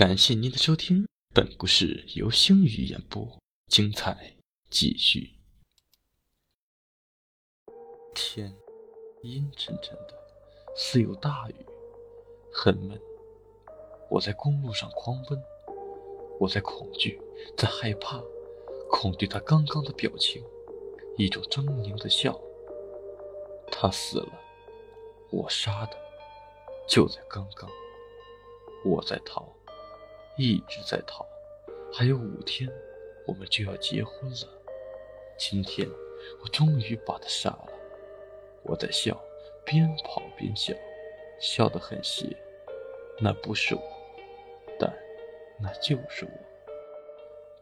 感谢您的收听，本故事由星宇演播，精彩继续。天阴沉沉的，似有大雨，很闷。我在公路上狂奔，我在恐惧，在害怕，恐惧他刚刚的表情，一种狰狞的笑。他死了，我杀的，就在刚刚。我在逃。一直在逃，还有五天，我们就要结婚了。今天，我终于把他杀了。我在笑，边跑边笑，笑得很邪。那不是我，但那就是我。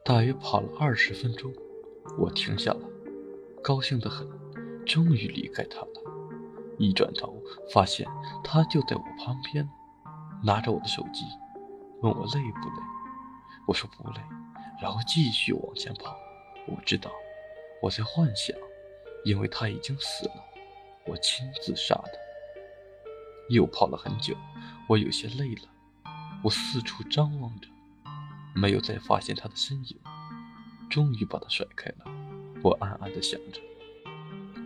大约跑了二十分钟，我停下了，高兴得很，终于离开他了。一转头，发现他就在我旁边，拿着我的手机。问我累不累？我说不累，然后继续往前跑。我知道我在幻想，因为他已经死了，我亲自杀的。又跑了很久，我有些累了，我四处张望着，没有再发现他的身影。终于把他甩开了，我暗暗地想着。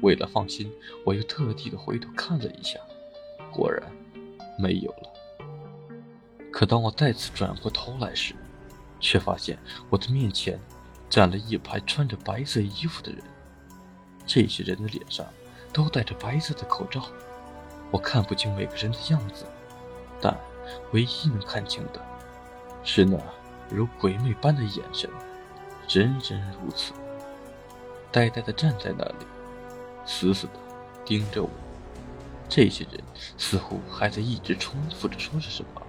为了放心，我又特地的回头看了一下，果然没有了。可当我再次转过头来时，却发现我的面前站了一排穿着白色衣服的人。这些人的脸上都戴着白色的口罩，我看不清每个人的样子，但唯一能看清的是那如鬼魅般的眼神，人人如此，呆呆地站在那里，死死地盯着我。这些人似乎还在一直重复着说着什么。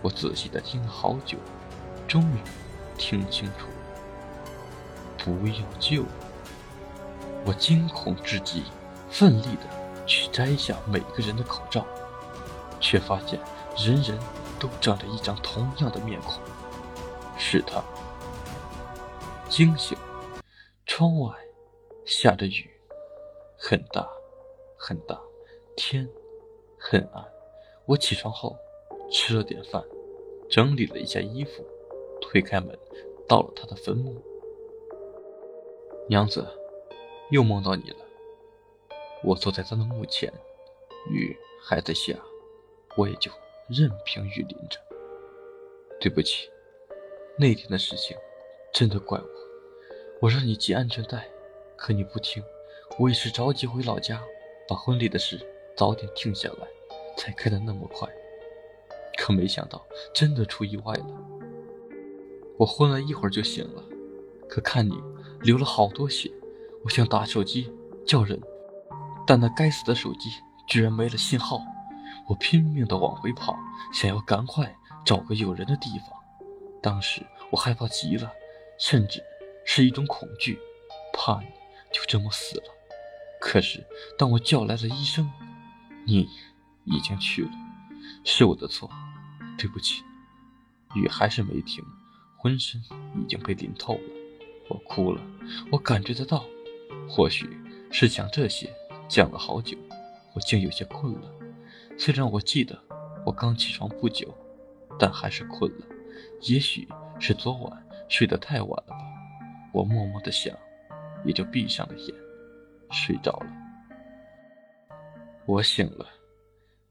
我仔细的听了好久，终于听清楚。不要救我！惊恐至极，奋力的去摘下每个人的口罩，却发现人人都长着一张同样的面孔，是他。惊醒，窗外下着雨，很大，很大，天很暗。我起床后。吃了点饭，整理了一下衣服，推开门，到了他的坟墓。娘子，又梦到你了。我坐在他的墓前，雨还在下，我也就任凭雨淋着。对不起，那天的事情真的怪我。我让你系安全带，可你不听。我也是着急回老家，把婚礼的事早点定下来，才开得那么快。可没想到，真的出意外了。我昏了一会儿就醒了，可看你流了好多血，我想打手机叫人，但那该死的手机居然没了信号。我拼命地往回跑，想要赶快找个有人的地方。当时我害怕极了，甚至是一种恐惧，怕你就这么死了。可是当我叫来了医生，你已经去了，是我的错。对不起，雨还是没停，浑身已经被淋透了。我哭了，我感觉得到，或许是想这些，讲了好久，我竟有些困了。虽然我记得我刚起床不久，但还是困了。也许是昨晚睡得太晚了吧，我默默的想，也就闭上了眼，睡着了。我醒了，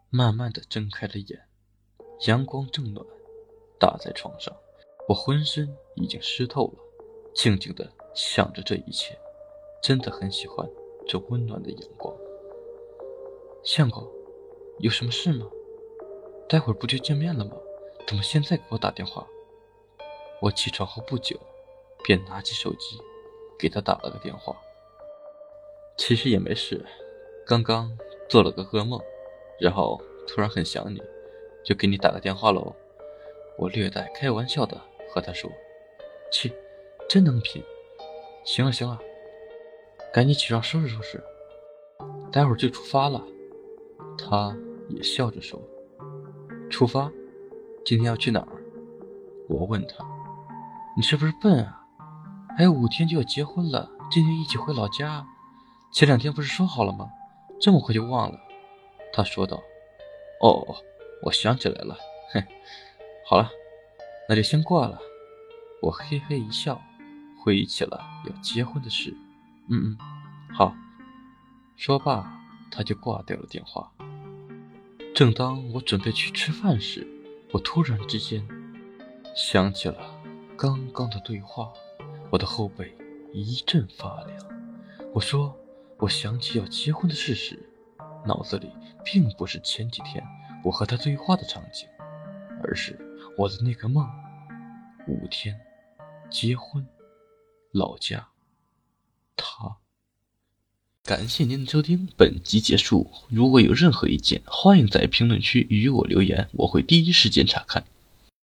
慢慢的睁开了眼。阳光正暖，打在床上，我浑身已经湿透了，静静的想着这一切，真的很喜欢这温暖的阳光。相公，有什么事吗？待会儿不就见面了吗？怎么现在给我打电话？我起床后不久，便拿起手机，给他打了个电话。其实也没事，刚刚做了个噩梦，然后突然很想你。就给你打个电话喽，我略带开玩笑的和他说：“切，真能拼！行了行了，赶紧起床收拾收拾，待会儿就出发了。”他也笑着说：“出发？今天要去哪儿？”我问他：“你是不是笨啊？还有五天就要结婚了，今天一起回老家。前两天不是说好了吗？这么快就忘了？”他说道：“哦。”我想起来了，哼，好了，那就先挂了。我嘿嘿一笑，回忆起了要结婚的事。嗯嗯，好。说罢，他就挂掉了电话。正当我准备去吃饭时，我突然之间想起了刚刚的对话，我的后背一阵发凉。我说，我想起要结婚的事时，脑子里并不是前几天我和他对话的场景，而是我的那个梦：五天，结婚，老家，他。感谢您的收听，本集结束。如果有任何意见，欢迎在评论区与我留言，我会第一时间查看。